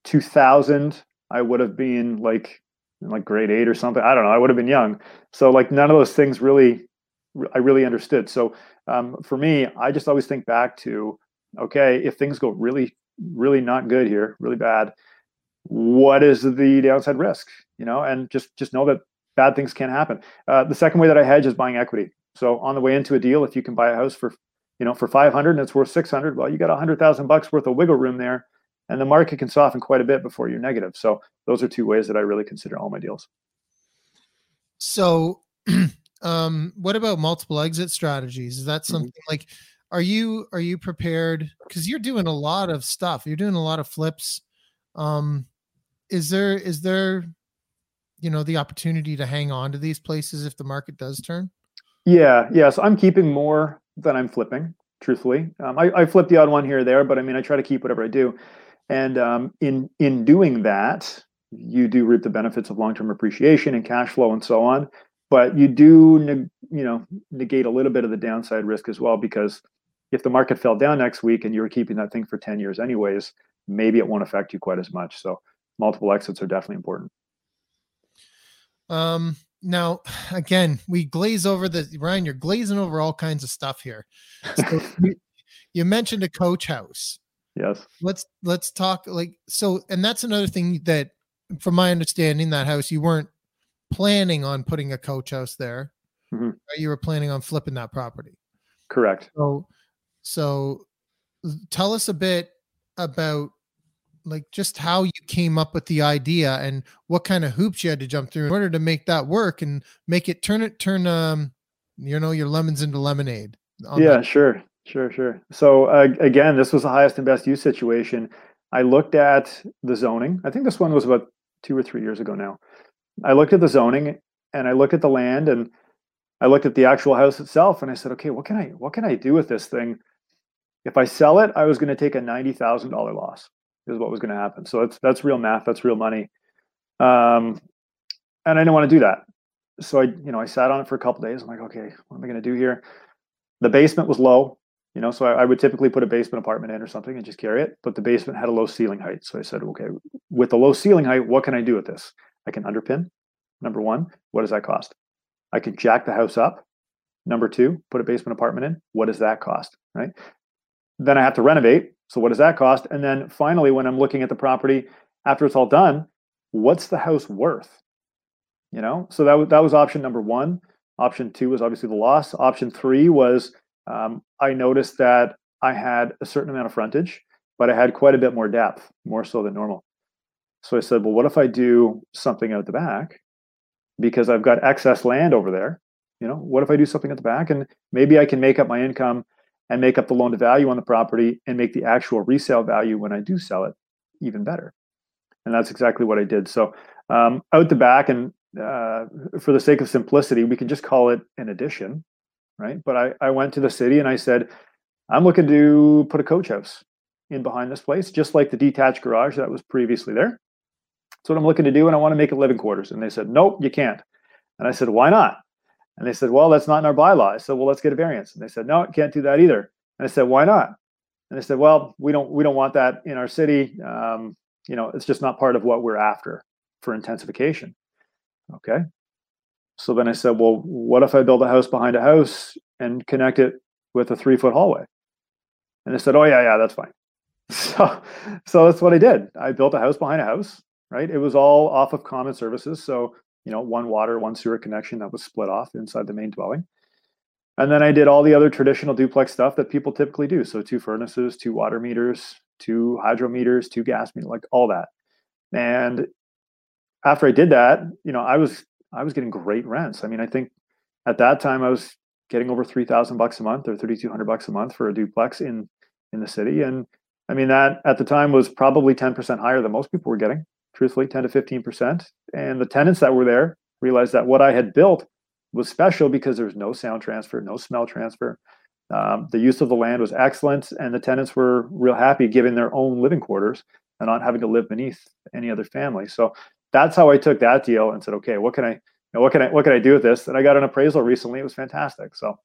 2000, I would have been like like grade eight or something. I don't know. I would have been young. So like none of those things really, I really understood. So um, for me, I just always think back to, okay, if things go really, really not good here, really bad, what is the downside risk? You know, and just just know that bad things can happen. Uh, the second way that I hedge is buying equity. So on the way into a deal, if you can buy a house for, you know, for 500 and it's worth 600, well, you got a hundred thousand bucks worth of wiggle room there and the market can soften quite a bit before you're negative. So those are two ways that I really consider all my deals. So, um, what about multiple exit strategies? Is that mm-hmm. something mm-hmm. like? Are you are you prepared? Because you're doing a lot of stuff. You're doing a lot of flips. Um, is there is there, you know, the opportunity to hang on to these places if the market does turn? Yeah, yeah. So I'm keeping more than I'm flipping. Truthfully, um, I, I flip the odd one here or there, but I mean, I try to keep whatever I do. And um, in in doing that, you do reap the benefits of long-term appreciation and cash flow and so on. But you do, neg- you know, negate a little bit of the downside risk as well because if the market fell down next week and you were keeping that thing for 10 years anyways, maybe it won't affect you quite as much. So multiple exits are definitely important. Um, now again, we glaze over the Ryan, you're glazing over all kinds of stuff here. So you, you mentioned a coach house. Yes. Let's let's talk like so and that's another thing that from my understanding that house you weren't planning on putting a coach house there. Mm-hmm. You were planning on flipping that property. Correct. So so tell us a bit about like just how you came up with the idea and what kind of hoops you had to jump through in order to make that work and make it turn it turn um you know your lemons into lemonade. Yeah, that. sure. Sure, sure. So uh, again, this was the highest and best use situation. I looked at the zoning. I think this one was about two or three years ago now. I looked at the zoning and I looked at the land and I looked at the actual house itself and I said, okay, what can I what can I do with this thing? If I sell it, I was going to take a ninety thousand dollar loss. Is what was going to happen. So that's that's real math. That's real money. Um, and I didn't want to do that. So I, you know, I sat on it for a couple days. I'm like, okay, what am I going to do here? The basement was low. You know, so I, I, would typically put a basement apartment in or something and just carry it. But the basement had a low ceiling height. So I said, okay, with the low ceiling height, what can I do with this? I can underpin. Number one, what does that cost? I can jack the house up. Number two, put a basement apartment in. What does that cost? Right. Then I have to renovate. So what does that cost? And then finally, when I'm looking at the property after it's all done, what's the house worth? You know, so that, that was option number one. Option two was obviously the loss. Option three was um, I noticed that I had a certain amount of frontage, but I had quite a bit more depth, more so than normal. So I said, well, what if I do something out the back? Because I've got excess land over there. You know, what if I do something at the back and maybe I can make up my income and make up the loan to value on the property and make the actual resale value when I do sell it even better. And that's exactly what I did. So um, out the back, and uh, for the sake of simplicity, we can just call it an addition right? But I, I went to the city and I said, I'm looking to put a coach house in behind this place, just like the detached garage that was previously there. That's what I'm looking to do, and I want to make it living quarters. And they said, Nope, you can't. And I said, Why not? And they said, Well, that's not in our bylaw. I said, Well, let's get a variance. And they said, No, it can't do that either. And I said, Why not? And they said, Well, we don't we don't want that in our city. Um, you know, it's just not part of what we're after for intensification. Okay. So then I said, well, what if I build a house behind a house and connect it with a three foot hallway? And they said, oh, yeah, yeah, that's fine. So, so that's what I did. I built a house behind a house, right? It was all off of common services. So, you know, one water, one sewer connection that was split off inside the main dwelling. And then I did all the other traditional duplex stuff that people typically do. So two furnaces, two water meters, two hydrometers, two gas meters, like all that. And after I did that, you know, I was I was getting great rents. I mean, I think at that time I was getting over three thousand bucks a month or thirty two hundred bucks a month for a duplex in in the city. And I mean that at the time was probably ten percent higher than most people were getting. Truthfully, ten to fifteen percent. And the tenants that were there realized that what I had built was special because there was no sound transfer, no smell transfer. Um, the use of the land was excellent, and the tenants were real happy given their own living quarters and not having to live beneath any other family. So that's how I took that deal and said, okay, what can I, you know, what can I, what can I do with this? And I got an appraisal recently. It was fantastic. So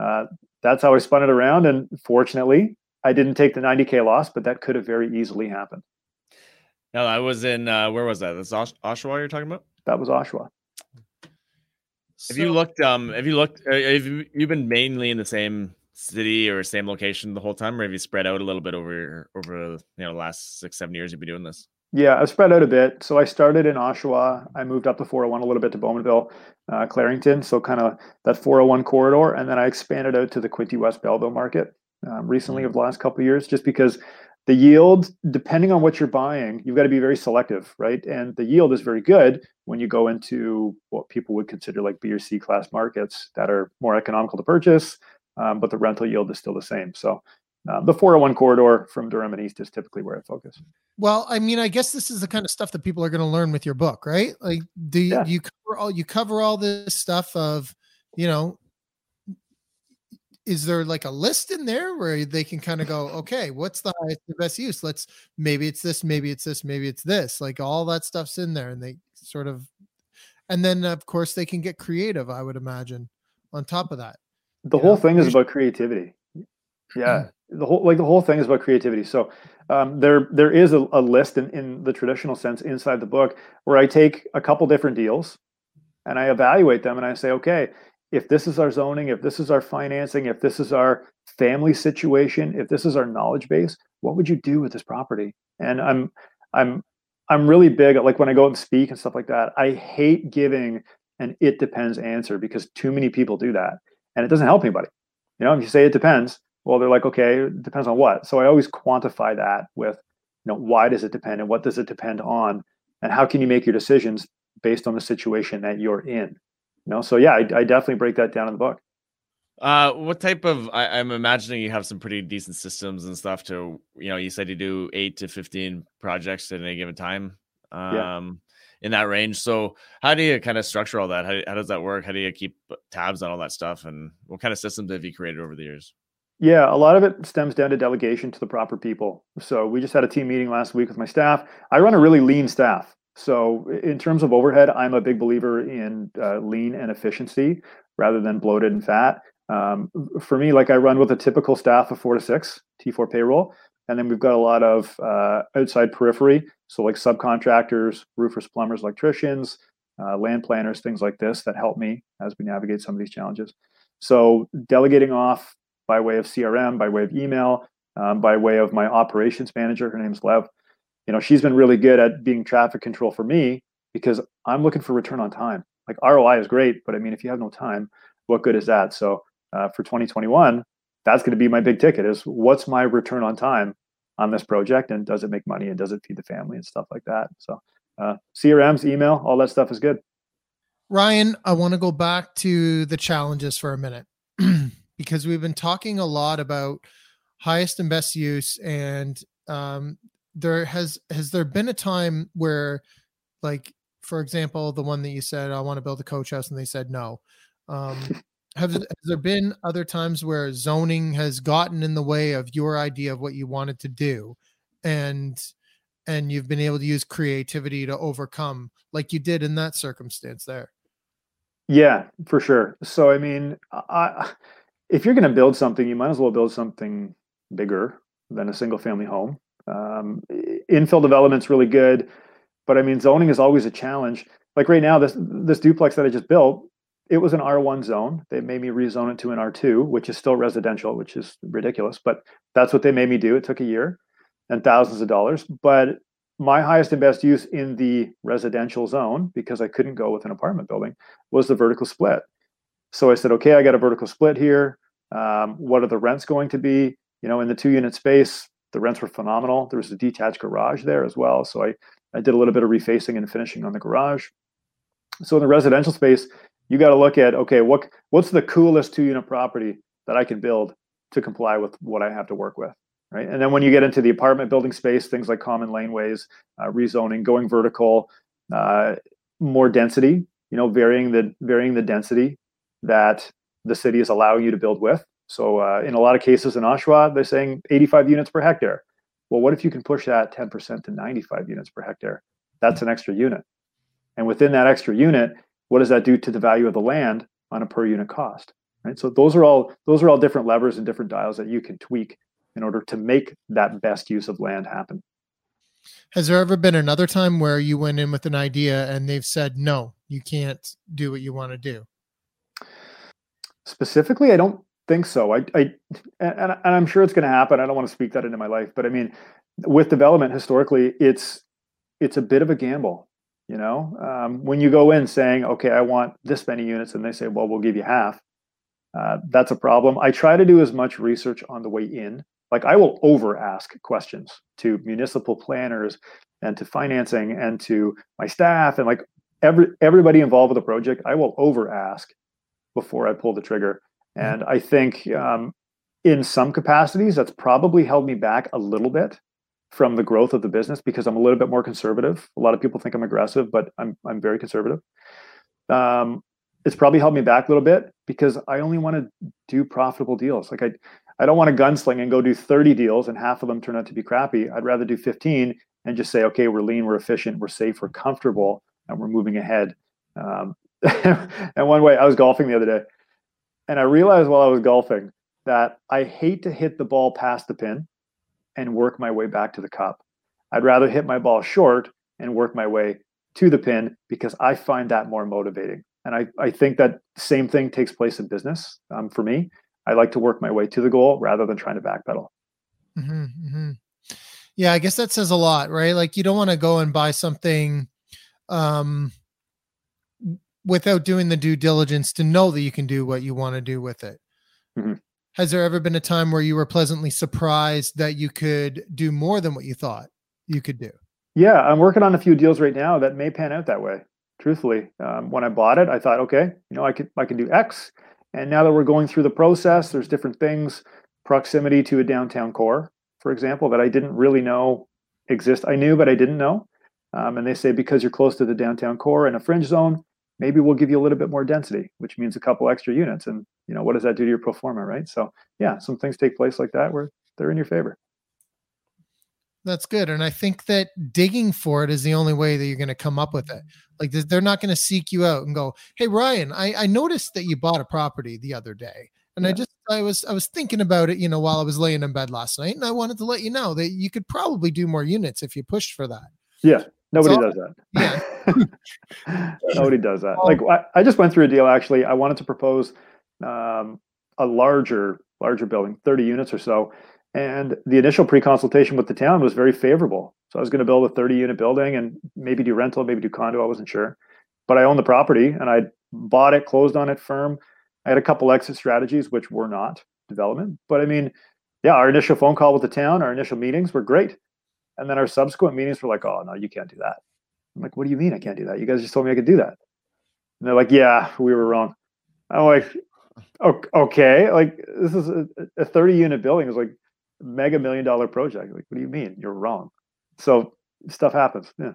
uh, that's how I spun it around. And fortunately, I didn't take the 90k loss, but that could have very easily happened. No, I was in uh, where was that? That's Osh- Oshawa you're talking about? That was Oshawa. Have you looked? Um, have you looked? Uh, have you, you been mainly in the same city or same location the whole time, or have you spread out a little bit over over you know the last six seven years you've been doing this? Yeah, I've spread out a bit. So I started in Oshawa. I moved up the 401 a little bit to Bowmanville, uh, Clarington. So kind of that 401 corridor, and then I expanded out to the Quinte West Belleville market um, recently mm-hmm. over the last couple of years, just because the yield, depending on what you're buying, you've got to be very selective, right? And the yield is very good when you go into what people would consider like B or C class markets that are more economical to purchase, um, but the rental yield is still the same. So uh, the 401 corridor from Durham and East is typically where I focus. Well, I mean, I guess this is the kind of stuff that people are going to learn with your book, right? Like, do you, yeah. you cover all you cover all this stuff of, you know, is there like a list in there where they can kind of go, okay, what's the highest the best use? Let's maybe it's this, maybe it's this, maybe it's this. Like all that stuff's in there, and they sort of, and then of course they can get creative. I would imagine on top of that. The whole know? thing is about creativity. Yeah, the whole like the whole thing is about creativity. So um, there there is a, a list in, in the traditional sense inside the book where I take a couple different deals and I evaluate them and I say, okay, if this is our zoning, if this is our financing, if this is our family situation, if this is our knowledge base, what would you do with this property? And I'm I'm I'm really big like when I go and speak and stuff like that. I hate giving an it depends answer because too many people do that and it doesn't help anybody. You know, if you say it depends, well, they're like, okay, it depends on what. So I always quantify that with, you know, why does it depend and what does it depend on? And how can you make your decisions based on the situation that you're in? You know, so yeah, I, I definitely break that down in the book. Uh, what type of? I, am I'm imagining you have some pretty decent systems and stuff to, you know, you said you do eight to fifteen projects at any given time, um, yeah. in that range. So how do you kind of structure all that? How, how does that work? How do you keep tabs on all that stuff? And what kind of systems have you created over the years? Yeah, a lot of it stems down to delegation to the proper people. So we just had a team meeting last week with my staff. I run a really lean staff. So, in terms of overhead, I'm a big believer in uh, lean and efficiency rather than bloated and fat. Um, for me, like I run with a typical staff of four to six T4 payroll, and then we've got a lot of uh, outside periphery, so like subcontractors, roofers, plumbers, electricians, uh, land planners, things like this that help me as we navigate some of these challenges. So, delegating off by way of CRM, by way of email, um, by way of my operations manager, her name's Lev you know she's been really good at being traffic control for me because i'm looking for return on time. Like roi is great but i mean if you have no time what good is that? So uh, for 2021 that's going to be my big ticket is what's my return on time on this project and does it make money and does it feed the family and stuff like that? So uh, crms email all that stuff is good. Ryan i want to go back to the challenges for a minute because we've been talking a lot about highest and best use and um, there has has there been a time where like for example the one that you said i want to build a coach house and they said no um have, has there been other times where zoning has gotten in the way of your idea of what you wanted to do and and you've been able to use creativity to overcome like you did in that circumstance there? Yeah for sure. So i mean I, if you're going to build something you might as well build something bigger than a single family home um, infill development's really good, but I mean zoning is always a challenge. Like right now, this this duplex that I just built, it was an R1 zone. They made me rezone it to an R2, which is still residential, which is ridiculous, but that's what they made me do. It took a year and thousands of dollars. But my highest and best use in the residential zone, because I couldn't go with an apartment building, was the vertical split. So I said, okay, I got a vertical split here. Um, what are the rents going to be? You know, in the two unit space, the rents were phenomenal. There was a detached garage there as well. So I, I did a little bit of refacing and finishing on the garage. So in the residential space, you got to look at okay, what what's the coolest two unit property that I can build to comply with what I have to work with, right? And then when you get into the apartment building space, things like common laneways, uh, rezoning, going vertical, uh, more density, you know, varying the varying the density that the city is allowing you to build with. So uh, in a lot of cases in Oshawa, they're saying 85 units per hectare. Well, what if you can push that 10% to 95 units per hectare? That's an extra unit. And within that extra unit, what does that do to the value of the land on a per unit cost? Right. So those are all those are all different levers and different dials that you can tweak in order to make that best use of land happen. Has there ever been another time where you went in with an idea and they've said no, you can't do what you want to do? Specifically, I don't think so. I, I and, and I'm sure it's going to happen. I don't want to speak that into my life, but I mean, with development historically, it's it's a bit of a gamble. You know, um, when you go in saying, "Okay, I want this many units," and they say, "Well, we'll give you half," uh, that's a problem. I try to do as much research on the way in. Like I will over ask questions to municipal planners and to financing and to my staff and like every everybody involved with the project. I will over ask before I pull the trigger. And I think um, in some capacities, that's probably held me back a little bit from the growth of the business because I'm a little bit more conservative. A lot of people think I'm aggressive, but I'm I'm very conservative. Um, it's probably held me back a little bit because I only want to do profitable deals. Like I, I don't want to gunsling and go do 30 deals and half of them turn out to be crappy. I'd rather do 15 and just say, okay, we're lean, we're efficient, we're safe, we're comfortable, and we're moving ahead. Um, and one way, I was golfing the other day, and I realized while I was golfing that I hate to hit the ball past the pin and work my way back to the cup. I'd rather hit my ball short and work my way to the pin because I find that more motivating. And I, I think that same thing takes place in business um, for me. I like to work my way to the goal rather than trying to backpedal. Mm-hmm, mm-hmm. Yeah, I guess that says a lot, right? Like you don't want to go and buy something um, without doing the due diligence to know that you can do what you want to do with it. Mm-hmm. Has there ever been a time where you were pleasantly surprised that you could do more than what you thought you could do? Yeah, I'm working on a few deals right now that may pan out that way. Truthfully, um, when I bought it, I thought, okay, you know, I could I can do X, and now that we're going through the process, there's different things, proximity to a downtown core, for example, that I didn't really know exist. I knew, but I didn't know. Um, and they say because you're close to the downtown core and a fringe zone, maybe we'll give you a little bit more density, which means a couple extra units. And you know, what does that do to your pro forma, right? So yeah, some things take place like that where they're in your favor. That's good. And I think that digging for it is the only way that you're going to come up with it. Like they're not going to seek you out and go, Hey, Ryan, I, I noticed that you bought a property the other day. And yeah. I just, I was, I was thinking about it, you know, while I was laying in bed last night and I wanted to let you know that you could probably do more units if you pushed for that. Yeah. Nobody does that. Yeah. Nobody does that. Like I, I, just went through a deal actually. I wanted to propose um, a larger, larger building, 30 units or so. And the initial pre-consultation with the town was very favorable. So I was going to build a 30 unit building and maybe do rental, maybe do condo. I wasn't sure, but I own the property and I bought it, closed on it firm. I had a couple exit strategies, which were not development. But I mean, yeah, our initial phone call with the town, our initial meetings were great. And then our subsequent meetings were like, oh, no, you can't do that. I'm like, what do you mean I can't do that? You guys just told me I could do that. And they're like, yeah, we were wrong. I'm like, okay, like this is a, a 30 unit building is like mega million dollar project. Like, what do you mean you're wrong? So stuff happens. Yeah.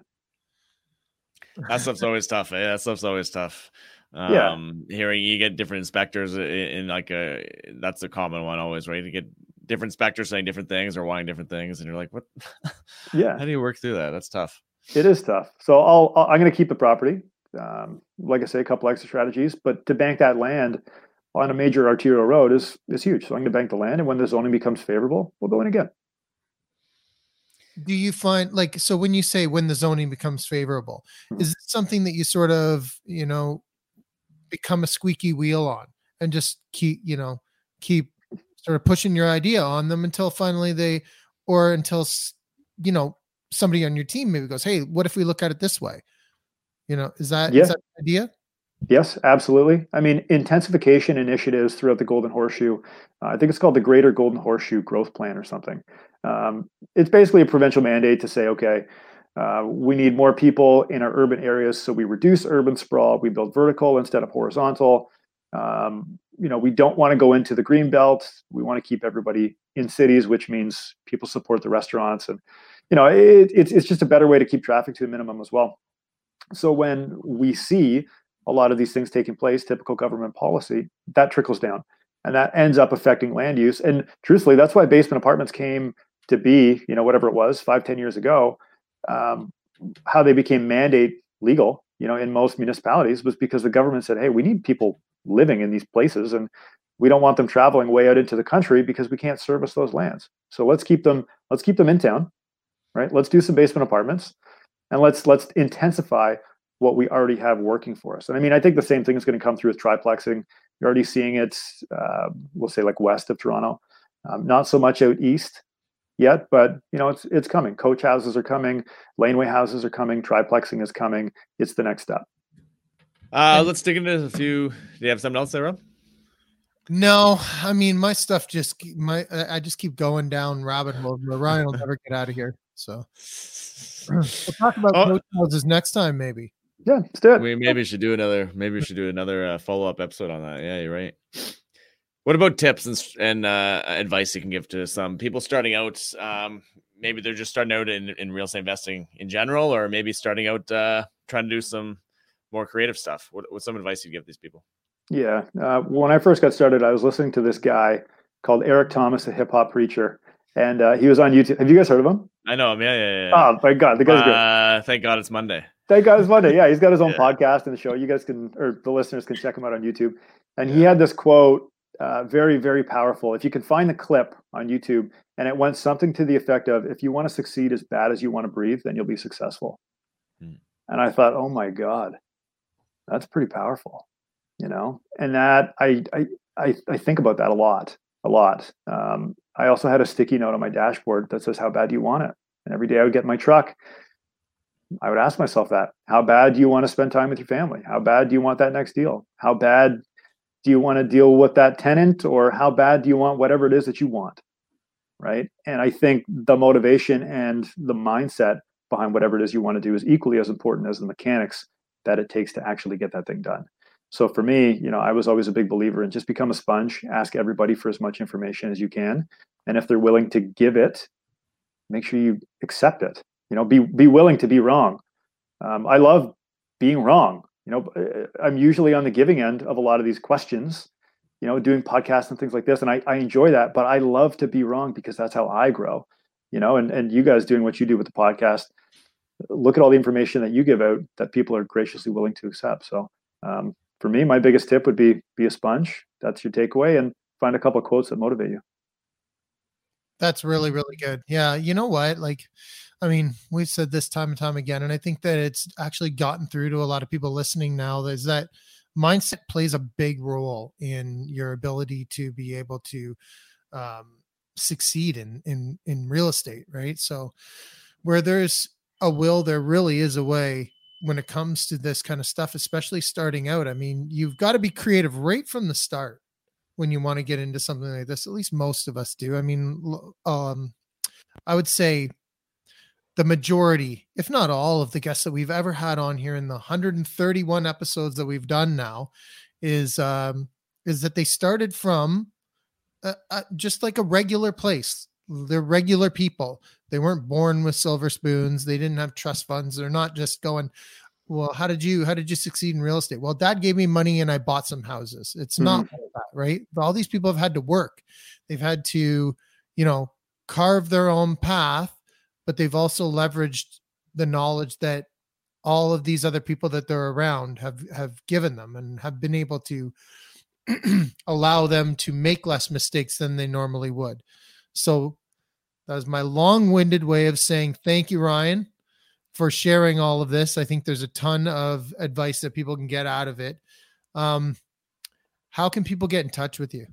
That stuff's always tough. Eh? That stuff's always tough. Um, yeah. hearing you get different inspectors in, in like a that's a common one always, right? You get different specters saying different things or wanting different things, and you're like, what? Yeah. How do you work through that? That's tough. It is tough. So I'll, i am going to keep the property. Um, like I say, a couple extra strategies, but to bank that land on a major arterial road is is huge. So I'm going to bank the land, and when the zoning becomes favorable, we'll go in again. Do you find like so when you say when the zoning becomes favorable, mm-hmm. is it something that you sort of you know become a squeaky wheel on and just keep you know keep sort of pushing your idea on them until finally they or until you know somebody on your team maybe goes hey what if we look at it this way you know is that yeah. is that idea Yes, absolutely. I mean, intensification initiatives throughout the Golden Horseshoe. Uh, I think it's called the Greater Golden Horseshoe Growth Plan or something. Um, it's basically a provincial mandate to say, okay, uh, we need more people in our urban areas, so we reduce urban sprawl. We build vertical instead of horizontal. Um, you know, we don't want to go into the green belt. We want to keep everybody in cities, which means people support the restaurants, and you know, it, it's it's just a better way to keep traffic to a minimum as well. So when we see a lot of these things taking place, typical government policy, that trickles down, and that ends up affecting land use. And truthfully, that's why basement apartments came to be. You know, whatever it was, five, ten years ago um, how they became mandate legal, you know, in most municipalities was because the government said, "Hey, we need people living in these places, and we don't want them traveling way out into the country because we can't service those lands. So let's keep them let's keep them in town, right? Let's do some basement apartments, and let's let's intensify what we already have working for us. And I mean, I think the same thing is going to come through with triplexing. You're already seeing it, uh, we'll say like west of Toronto, um, not so much out east yet, but you know it's it's coming. Coach houses are coming, laneway houses are coming, triplexing is coming. It's the next step. Uh, let's dig into a few. Do you have something else there, Rob? No, I mean my stuff just my I just keep going down rabbit holes. But Ryan will never get out of here. So we'll talk about oh. coach houses next time, maybe. Yeah, let's do it. We maybe should do another. Maybe we should do another uh, follow up episode on that. Yeah, you're right. What about tips and, and uh, advice you can give to some people starting out? Um, maybe they're just starting out in, in real estate investing in general, or maybe starting out uh, trying to do some more creative stuff. What, what's some advice you give these people? Yeah, uh, when I first got started, I was listening to this guy called Eric Thomas, a hip hop preacher, and uh, he was on YouTube. Have you guys heard of him? I know him. Yeah, yeah, yeah. Oh my god, the guy's good. Uh, thank God it's Monday. Thank God it's Monday. Yeah, he's got his own yeah. podcast and the show. You guys can, or the listeners can check him out on YouTube. And he had this quote uh, very, very powerful. If you can find the clip on YouTube, and it went something to the effect of, "If you want to succeed as bad as you want to breathe, then you'll be successful." Hmm. And I thought, "Oh my God, that's pretty powerful," you know. And that I I I, I think about that a lot, a lot. Um, I also had a sticky note on my dashboard that says, "How bad do you want it?" And every day I would get my truck. I would ask myself that: How bad do you want to spend time with your family? How bad do you want that next deal? How bad do you want to deal with that tenant or how bad do you want whatever it is that you want right and i think the motivation and the mindset behind whatever it is you want to do is equally as important as the mechanics that it takes to actually get that thing done. So for me you know i was always a big believer in just become a sponge ask everybody for as much information as you can and if they're willing to give it make sure you accept it. You know be be willing to be wrong. Um, i love being wrong. You know uh, i'm usually on the giving end of a lot of these questions you know doing podcasts and things like this and i, I enjoy that but i love to be wrong because that's how i grow you know and, and you guys doing what you do with the podcast look at all the information that you give out that people are graciously willing to accept. So um, for me my biggest tip would be be a sponge. That's your takeaway and find a couple quotes that motivate you. That's really really good. Yeah you know what? Like I mean, we've said this time and time again, and I think that it's actually gotten through to a lot of people listening now is that mindset plays a big role in your ability to be able to um, succeed in in in real estate, right? So, where there's a will, there really is a way when it comes to this kind of stuff, especially starting out. I mean, you've got to be creative right from the start when you want to get into something like this. At least most of us do. I mean, um, I would say the majority, if not all, of the guests that we've ever had on here in the 131 episodes that we've done now, is um, is that they started from uh, uh, just like a regular place. They're regular people. They weren't born with silver spoons. They didn't have trust funds. They're not just going, well, how did you how did you succeed in real estate? Well, dad gave me money and I bought some houses. It's mm-hmm. not like that, right? All these people have had to work. They've had to, you know, carve their own path but they've also leveraged the knowledge that all of these other people that they're around have have given them and have been able to allow them to make less mistakes than they normally would. So that was my long-winded way of saying thank you Ryan for sharing all of this. I think there's a ton of advice that people can get out of it. Um, how can people get in touch with you?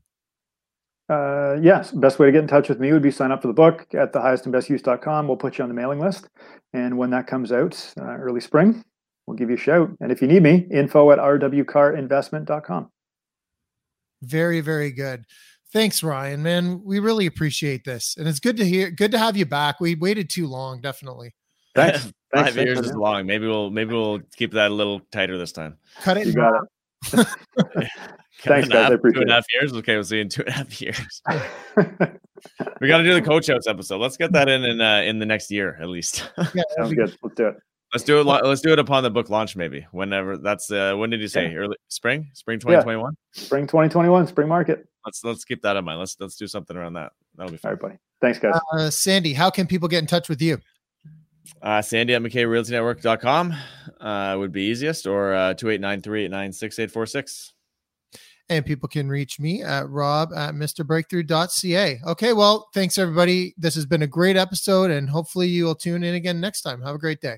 Uh, yes, best way to get in touch with me would be sign up for the book at thehighestandbestuse.com. We'll put you on the mailing list. And when that comes out, uh, early spring, we'll give you a shout. And if you need me, info at rwcarinvestment.com. Very, very good. Thanks, Ryan. Man, we really appreciate this. And it's good to hear, good to have you back. We waited too long, definitely. Thanks. Five Thanks, years is long. Maybe we'll maybe we'll keep that a little tighter this time. Cut it. You got it. Cut Thanks, in guys. I appreciate two and a it. half years. Okay, we'll see you in two and a half years. we got to do the coach house episode. Let's get that in in uh, in the next year at least. Yeah, Sounds good. Let's do it. Let's do it. Let's do it upon the book launch, maybe whenever. That's uh, when did you say early spring? Spring twenty twenty one. Spring 2021, spring market. Let's let's keep that in mind. Let's let's do something around that. That'll be All fun. right, buddy. Thanks, guys. Uh, Sandy, how can people get in touch with you? Uh, Sandy at McKayRealtyNetwork.com uh, would be easiest, or uh, two eight nine three eight nine six eight four six. And people can reach me at rob at mrbreakthrough.ca. Okay, well, thanks everybody. This has been a great episode, and hopefully you will tune in again next time. Have a great day.